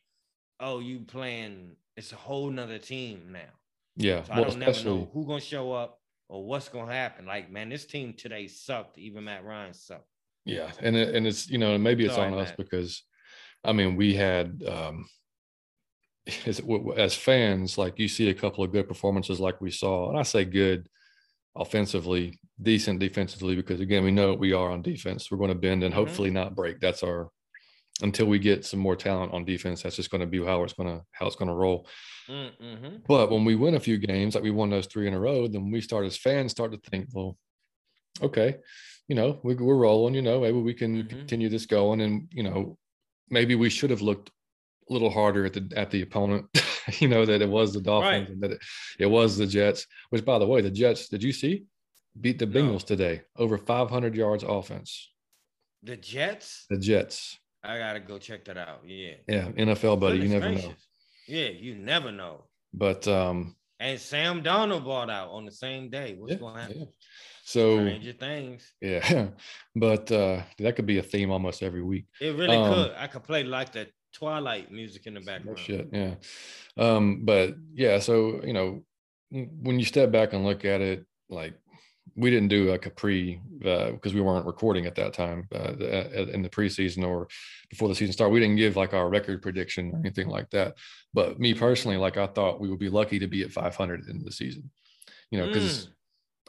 oh, you playing, it's a whole nother team now. Yeah. So I don't never know who gonna show up or what's gonna happen. Like, man, this team today sucked. Even Matt Ryan sucked. Yeah, and it, and it's you know maybe it's Sorry, on us because, I mean, we had um, [laughs] as, as fans like you see a couple of good performances like we saw, and I say good offensively, decent defensively because again we know what we are on defense. We're going to bend and mm-hmm. hopefully not break. That's our until we get some more talent on defense, that's just going to be how it's going to how it's going to roll. Mm-hmm. But when we win a few games, like we won those three in a row, then we start as fans start to think, well, okay, you know, we, are rolling. You know, maybe we can mm-hmm. continue this going, and you know, maybe we should have looked a little harder at the at the opponent. [laughs] you know that it was the Dolphins right. and that it, it was the Jets. Which, by the way, the Jets did you see beat the Bengals no. today over 500 yards offense? The Jets. The Jets. I gotta go check that out. Yeah. Yeah, NFL buddy, Goodness you never gracious. know. Yeah, you never know. But um and Sam Donald bought out on the same day. What's yeah, going to happen? Yeah. So stranger things. Yeah, [laughs] but uh that could be a theme almost every week. It really um, could. I could play like the Twilight music in the background. Shit, yeah. Um, but yeah, so you know, when you step back and look at it, like we didn't do like a Capri uh, because we weren't recording at that time uh, uh, in the preseason or before the season started. We didn't give like our record prediction or anything like that. But me personally, like I thought we would be lucky to be at 500 in the season, you know, because mm.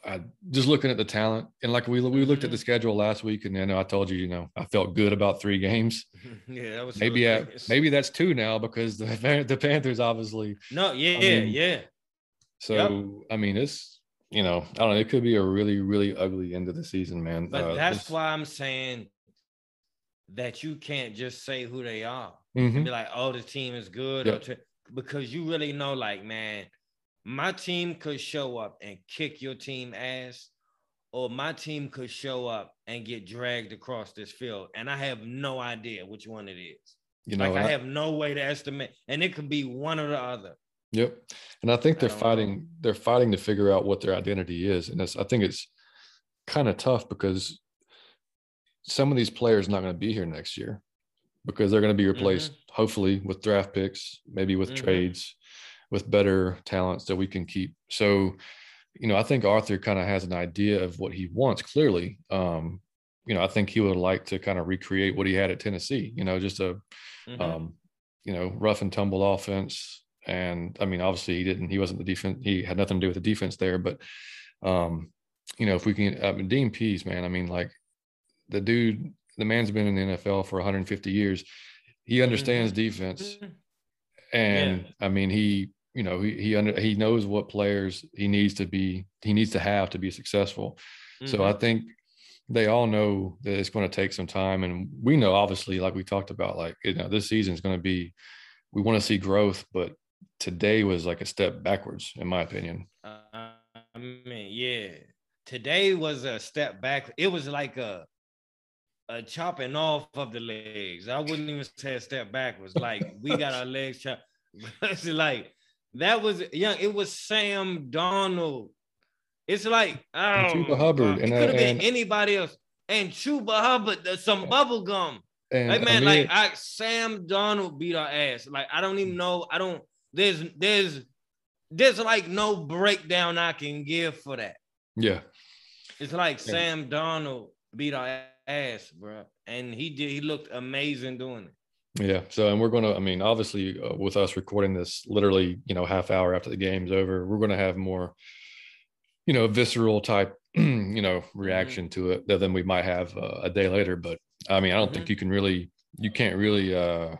I just looking at the talent and like we we looked at the mm-hmm. schedule last week and then I told you, you know, I felt good about three games. yeah, that was maybe at, maybe that's two now because the the Panthers obviously. No, yeah, I mean, yeah. So yep. I mean, it's you know, I don't know. It could be a really, really ugly end of the season, man. But uh, that's why I'm saying that you can't just say who they are mm-hmm. be like, oh, the team is good, yep. t- because you really know, like, man, my team could show up and kick your team ass, or my team could show up and get dragged across this field, and I have no idea which one it is. You know, like I, I have no way to estimate, and it could be one or the other. Yep. And I think they're fighting, they're fighting to figure out what their identity is. And I think it's kind of tough because some of these players are not going to be here next year because they're going to be replaced, mm-hmm. hopefully, with draft picks, maybe with mm-hmm. trades, with better talents that we can keep. So, you know, I think Arthur kind of has an idea of what he wants clearly. Um, you know, I think he would like to kind of recreate what he had at Tennessee, you know, just a, mm-hmm. um, you know, rough and tumble offense, And I mean, obviously he didn't, he wasn't the defense, he had nothing to do with the defense there, but um, you know, if we can, I mean, Dean Pees, man, I mean, like the dude, the man's been in the NFL for 150 years. He understands mm-hmm. defense. And yeah. I mean, he, you know, he he under, he knows what players he needs to be, he needs to have to be successful. Mm-hmm. So I mm-hmm. think they all know that it's going to take some time. And we know, obviously, like we talked about, like, you know, this season is going to be, we want to see growth, but today was like a step backwards, in my opinion. Uh, I mean, yeah, today was a step back. It was like a a chopping off of the legs. I wouldn't even say a step backwards. Like we got our legs chopped. [laughs] it's like that was young. It was Sam Donald. It's like oh, Chuba Hubbard. it could have been anybody else. And Chuba Hubbard, some bubble gum. And, like man, mean, like I, Sam Donald beat our ass. Like I don't even know. I don't. There's there's there's like no breakdown I can give for that. Yeah. It's like yeah. Sam Donald beat our ass, bro, and he did. He looked amazing doing it. Yeah. So, and we're going to, I mean, obviously, uh, with us recording this literally, you know, half hour after the game's over, we're going to have more, you know, visceral type, [clears throat] you know, reaction mm-hmm. to it than we might have uh, a day later. But I mean, I don't mm-hmm. think you can really, you can't really uh,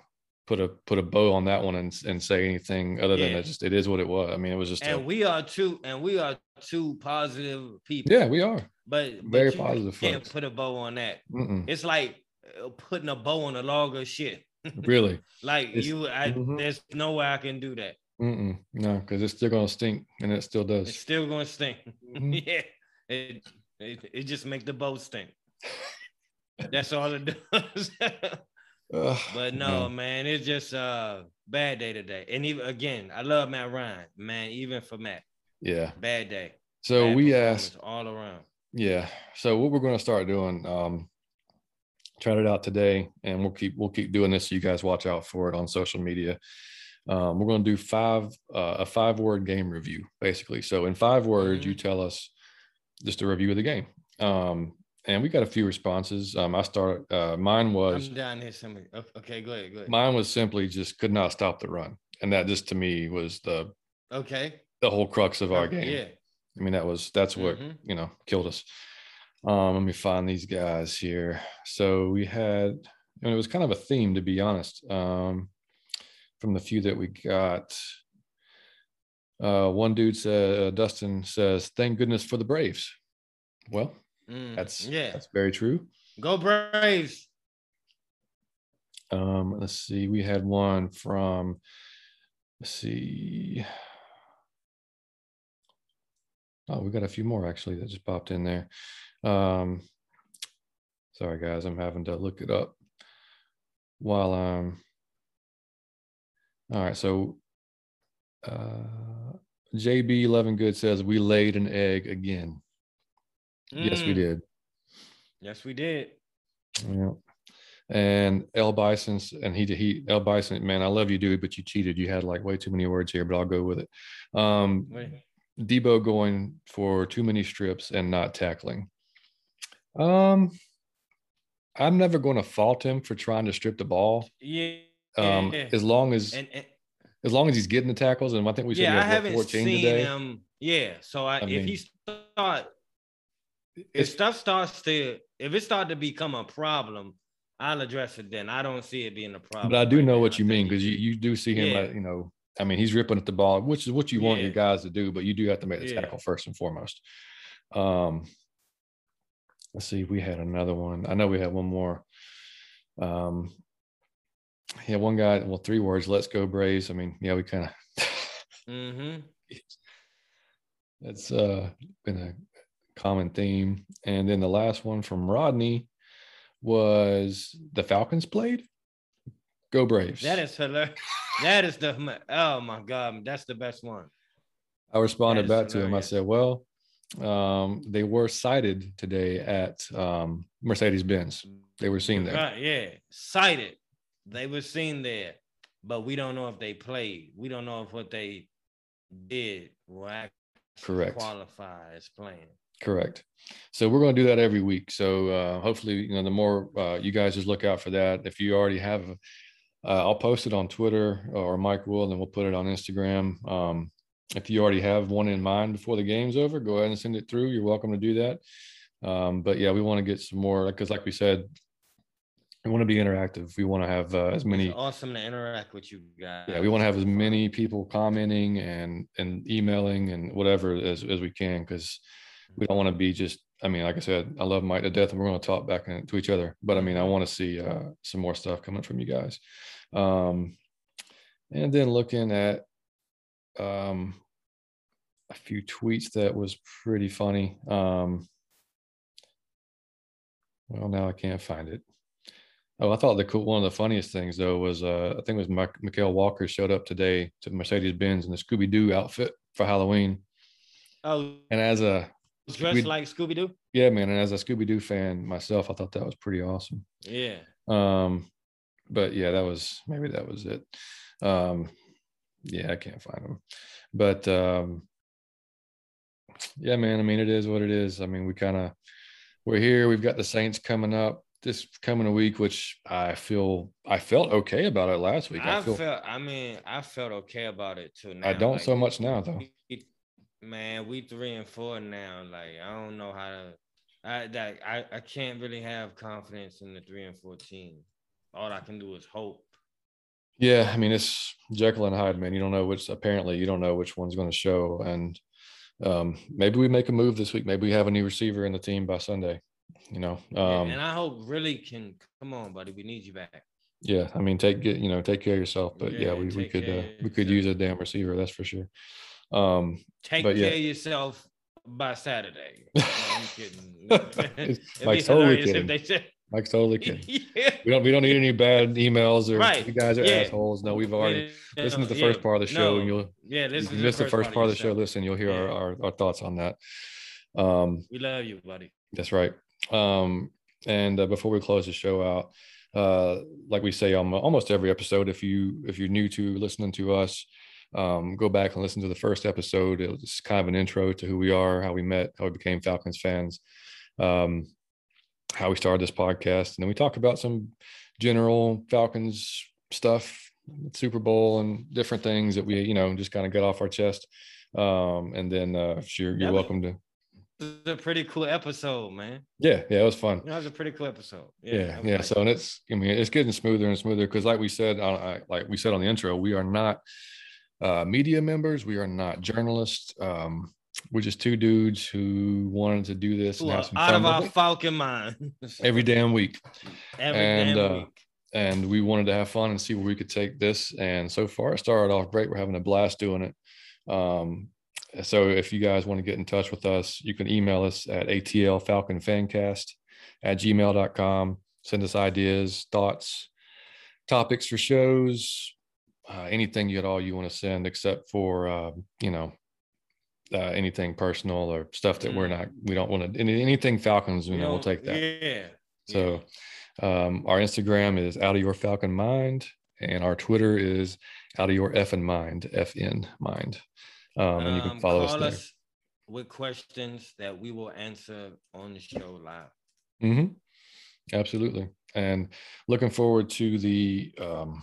put a put a bow on that one and, and say anything other than yeah. it just it is what it was. I mean, it was just and a, we are two and we are two positive people. Yeah, we are. But very but positive. Can't folks. put a bow on that. Mm-mm. It's like uh, putting a bow on a log of shit. [laughs] Really? like it's, you, I, mm-hmm. there's no way I can do that. Mm-mm. No, because it's still gonna stink, and it still does. It's still gonna stink. Mm-hmm. [laughs] yeah, it, it it just make the boat stink. [laughs] That's all it does. Uh, but no, man. man, it's just a bad day today. And even again, I love Matt Ryan, man. Even for Matt, yeah, bad day. So bad we asked all around. Yeah. So what we're going to start doing, um, tried it out today, and we'll keep we'll keep doing this. So you guys watch out for it on social media. Um, we're going to do five uh, a five word game review, basically. So in five words, mm-hmm. you tell us just a review of the game. Um, and we got a few responses. Um, I start. Uh, mine was. I'm down here. Somebody. Okay, go ahead. Go ahead. Mine was simply just could not stop the run, and that just to me was the. Okay. The whole crux of our oh, game. Yeah. I mean, that was that's what mm-hmm. you know killed us. Um, let me find these guys here. So we had, and it was kind of a theme to be honest. Um, from the few that we got, uh, one dude said, uh, Dustin says, "Thank goodness for the Braves." Well, mm, that's yeah, that's very true. Go Braves. Um, let's see. We had one from. Let's see. Oh, we got a few more actually that just popped in there. Um, sorry, guys, I'm having to look it up while I'm. All right, so uh, JB Eleven Good says we laid an egg again. Mm. Yes, we mm. did. Yes, we did. Yeah. And L Bison and he he L Bison, man, I love you, dude, but you cheated. You had like way too many words here, but I'll go with it. Um, Wait. Debo going for too many strips and not tackling. Um, I'm never going to fault him for trying to strip the ball. Yeah. Um, as long as and, and, as long as he's getting the tackles, and I think we should yeah, I haven't seen today. him. Yeah, so I, I if mean, he start, if stuff starts to, if it starts to become a problem, I'll address it then. I don't see it being a problem. But I do right know now. what you mean because you, you do see him, yeah. like, you know, I mean, he's ripping at the ball, which is what you want yeah. your guys to do, but you do have to make the yeah. tackle first and foremost. Um, let's see, we had another one. I know we had one more. Um, yeah, one guy, well, three words, let's go Braves. I mean, yeah, we kind of, mm-hmm. [laughs] it's uh, been a common theme. And then the last one from Rodney was the Falcons played. Go Braves. That is hilarious. that is the oh my god, that's the best one. I responded back hilarious. to him. I said, "Well, um, they were sighted today at um, Mercedes Benz. They were seen there. Right, yeah, sighted. They were seen there, but we don't know if they played. We don't know if what they did will actually correct qualify as playing. Correct. So we're going to do that every week. So uh, hopefully, you know, the more uh, you guys just look out for that. If you already have uh, I'll post it on Twitter or Mike will, and then we'll put it on Instagram. Um, if you already have one in mind before the game's over, go ahead and send it through. You're welcome to do that. Um, but yeah, we want to get some more because, like we said, we want to be interactive. We want to have uh, as many. It's awesome to interact with you guys. Yeah, we want to have as many people commenting and and emailing and whatever as as we can because we don't want to be just. I mean, like I said, I love Mike to death, and we're going to talk back to each other. But I mean, I mm-hmm. want to see uh, some more stuff coming from you guys. Um, and then looking at um, a few tweets that was pretty funny. Um, well, now I can't find it. Oh, I thought the cool one of the funniest things though was uh, I think it was Mike, Mykal Walker showed up today to Mercedes Benz in the Scooby Doo outfit for Halloween. Oh, and as a dressed like Scooby Doo. Yeah, man, and as a Scooby Doo fan myself, I thought that was pretty awesome. Yeah. Um, but yeah, that was maybe that was it. Um, yeah, I can't find them, but um, yeah, man. I mean, it is what it is. I mean, we kind of we're here. We've got the Saints coming up this coming a week, which I feel I felt okay about it last week. I, I feel, felt. I mean, I felt okay about it too. Now. I don't like, so much now though. Man, we three and four now. Like I don't know how to. I that I I can't really have confidence in the three and fourteen. All I can do is hope. Yeah, I mean it's Jekyll and Hyde, man. You don't know which. Apparently, you don't know which one's going to show, and um, maybe we make a move this week. Maybe we have a new receiver in the team by Sunday. You know, um, and I hope really can come on, buddy. We need you back. Yeah, I mean, take get you know, take care of yourself. But yeah, yeah we, we could uh, we could use a damn receiver. That's for sure. Um, take care yeah. of yourself by Saturday. [laughs] No, I'm kidding. [laughs] Mike's totally kidding. Mike's totally kidding. yeah. We don't we don't need any bad emails or right. you guys are yeah. assholes. No, we've already yeah. listened to the first part of the show no. and you'll yeah, this you missed the first part of the show. show. Listen, you'll hear our, our, our thoughts on that. Um, we love you, buddy. That's right. Um, and uh, before we close the show out, uh, like we say on almost every episode, if you if you're new to listening to us, um, go back and listen to the first episode. It was kind of an intro to who we are, how we met, how we became Falcons fans, um, how we started this podcast, and then we talk about some general Falcons stuff, Super Bowl, and different things that we you know just kind of get off our chest. Um, and then uh, you're, you're welcome to was a pretty cool episode, man. Yeah, yeah, it was fun. That was a pretty cool episode. Yeah, yeah. yeah. So and it's, I mean, it's getting smoother and smoother because, like we said, uh, like we said on the intro, we are not uh, media members. We are not journalists. Um, we're just two dudes who wanted to do this and have some out fun of our Falcon mind [laughs] every damn week. Every and, damn uh, week. And we wanted to have fun and see where we could take this. And so far, it started off great. We're having a blast doing it. Um, so if you guys want to get in touch with us, you can email us at atlfalconfancast at gmail.com. Send us ideas, thoughts, topics for shows, uh, anything at all you want to send, except for, uh, you know, uh, anything personal or stuff that mm. we're not, we don't want to, any, anything Falcons, you know, we'll take that. Yeah. So um, our Instagram is out of your Falcon mind and our Twitter is out of your effing mind, FN mind. Um, and you can um, follow us, there. us with questions that we will answer on the show live. Mm-hmm. Absolutely. And looking forward to the um,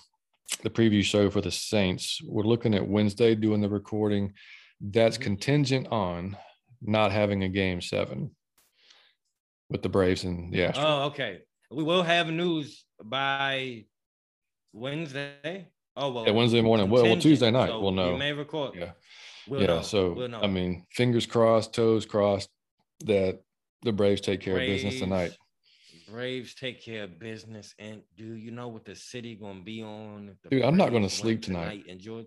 the preview show for the Saints. We're looking at Wednesday doing the recording. That's mm-hmm. contingent on not having a game seven with the Braves and the Astros. Oh, okay. We will have news by Wednesday. Oh well, yeah, Wednesday morning. Well, well, Tuesday night. So we'll know. We may record. Yeah, We'll yeah. Know. So we'll I mean, fingers crossed, toes crossed that the Braves take care Braves, of business tonight. Braves take care of business, and do you know what the city gonna be on? Dude, I'm not gonna sleep tonight. Enjoy.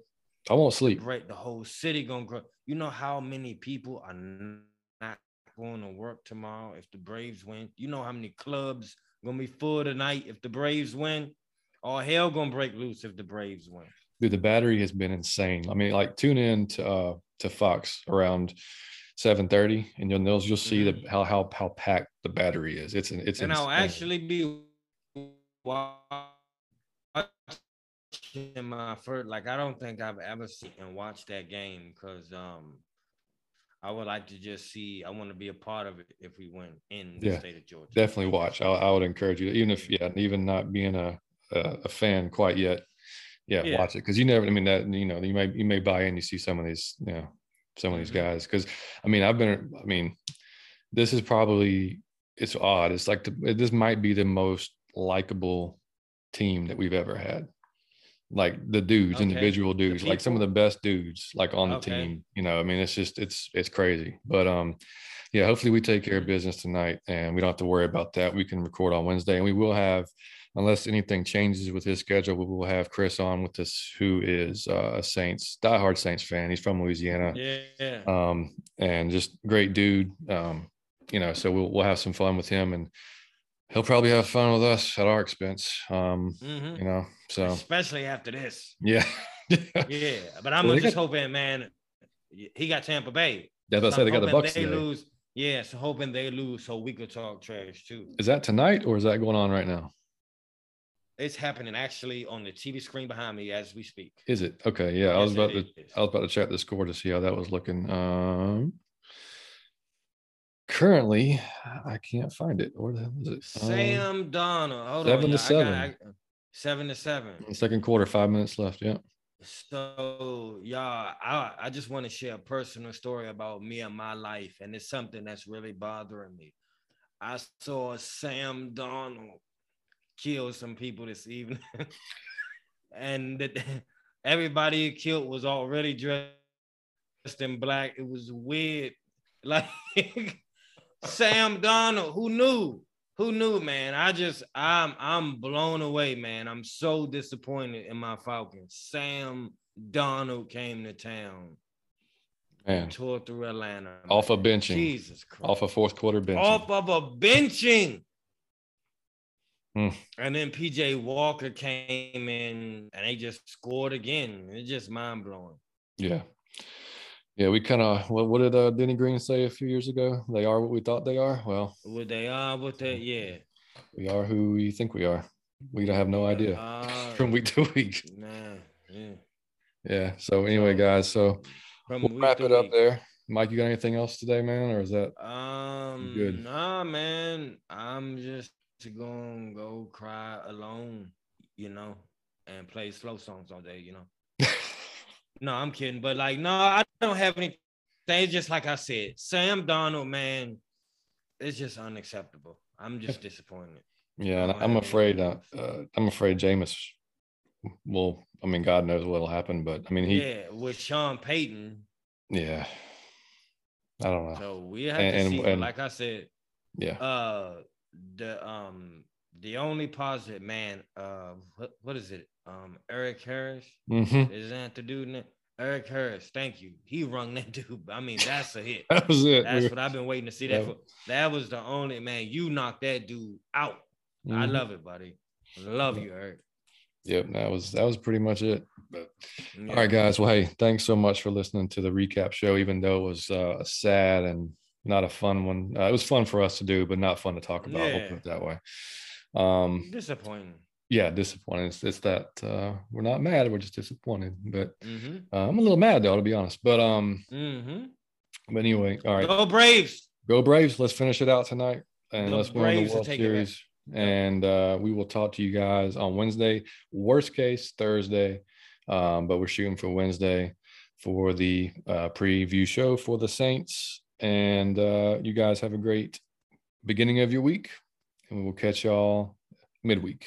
I won't sleep. Right, the whole city gonna grow. You know how many people are not going to work tomorrow if the Braves win? You know how many clubs gonna be full tonight if the Braves win? All hell gonna break loose if the Braves win dude, the battery has been insane. I mean, like tune in to uh, to Fox around seven thirty, and you'll you'll, you'll see mm-hmm. the how how how packed the battery is. It's it's and insane. I'll actually be watching my first. Like I don't think I've ever seen and watched that game because um I would like to just see. I want to be a part of it if we win in the yeah, state of Georgia. Definitely watch. I, I would encourage you, even if yeah, even not being a a, a fan quite yet, yeah, Yeah. watch it because you never. I mean that you know you may you may buy in. You see some of these you know some of these Mhm. guys because I mean I've been. I mean this is probably it's odd. It's like the, this might be the most likable team that we've ever had. Like the dudes, Okay. individual dudes, like some of the best dudes, like on the Okay. team. You know, I mean, it's just it's it's crazy. But um, yeah, hopefully we take care of Mhm. business tonight, and we don't have to worry about that. We can record on Wednesday, and we will have, unless anything changes with his schedule, we will have Chris on with us, who is uh, a Saints diehard Saints fan. He's from Louisiana Yeah. um, and just great dude. Um, you know, so we'll we'll have some fun with him, and he'll probably have fun with us at our expense. Um, Mhm. you know, so Especially after this. yeah, yeah. [laughs] Yeah. But I'm Well, just got- hoping, man. He got Tampa Bay. That's what I So said. They got the Bucks They today. lose. Yeah, so hoping they lose so we could talk trash too. Is that tonight or is that going on right now? It's happening actually on the TV screen behind me as we speak. Is it okay? Yeah, I was about to. is. I was about to check the score to see how that was looking. Um, currently, I can't find it. Where the hell is it? Um, Sam Donald. Hold seven on. to y'all. I got- seven. I- seven to seven. second quarter, five minutes left. Yeah. So, y'all, I, I just want to share a personal story about me and my life, and it's something that's really bothering me. I saw Sam Donald kill some people this evening, [laughs] and that [laughs] everybody he killed was already dressed in black. It was weird. [laughs] Like Sam Donald, who knew? Who knew, man? I just I'm I'm blown away, man. I'm so disappointed in my Falcons. Sam Donald came to town, Man, tore through Atlanta. off a man. benching, Jesus Christ. off a fourth quarter bench. Off of a benching. Hmm. And then PJ Walker came in and they just scored again. It's just mind blowing. Yeah. Yeah, we kind of what, what did uh, Denny Green say a few years ago? They are what we thought they are. Well, What they are, what they, yeah. we are who we think we are. We don't have no idea Uh, [laughs] from week to week. man, yeah. Yeah. So anyway, guys, so From we'll wrap it up week. there. Mike, you got anything else today, man, or is that Um, good? nah, man. I'm just gonna go cry alone, you know, and play slow songs all day, you know. [laughs] No, I'm kidding, but like, no, I don't have any. It's just like I said, Sam Donald, man, it's just unacceptable. I'm just disappointed. Yeah, and I'm afraid. Uh, uh, I'm afraid Jameis will. I mean, God knows what'll happen, but I mean, he. Yeah. with Sean Payton. Yeah, I don't know. So we have And- to see. but and- like I said, Yeah. uh the um the only positive man uh what, what is it um erik harris hmm is that the dude erik harris thank you he rung that [laughs] dude i mean that's a hit That was it. that's what i've been waiting to see that Yeah. for that was the only man you knocked that dude out i Mhm. love it buddy love you erik Yep, that was that was pretty much it. But Yeah. all right, guys. Well, hey, thanks so much for listening to the recap show. Even though it was uh, sad and not a fun one, uh, it was fun for us to do, but not fun to talk about. We'll Yeah. put it that way. Um, disappointing yeah, disappointing. It's, it's that uh, we're not mad. We're just disappointed. But mm-hmm uh, I'm a little mad though, to be honest. But um, mm-hmm but anyway, all right, go braves go Braves. Let's finish it out tonight, and The let's win the Braves World take it back. Series. And uh, we will talk to you guys on Wednesday. Worst case Thursday, um, but we're shooting for Wednesday for the uh, preview show for the Saints. And uh, you guys have a great beginning of your week, and we will catch y'all midweek.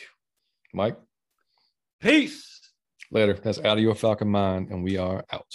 Mike, peace later. That's out of your Falcon mind, and we are out.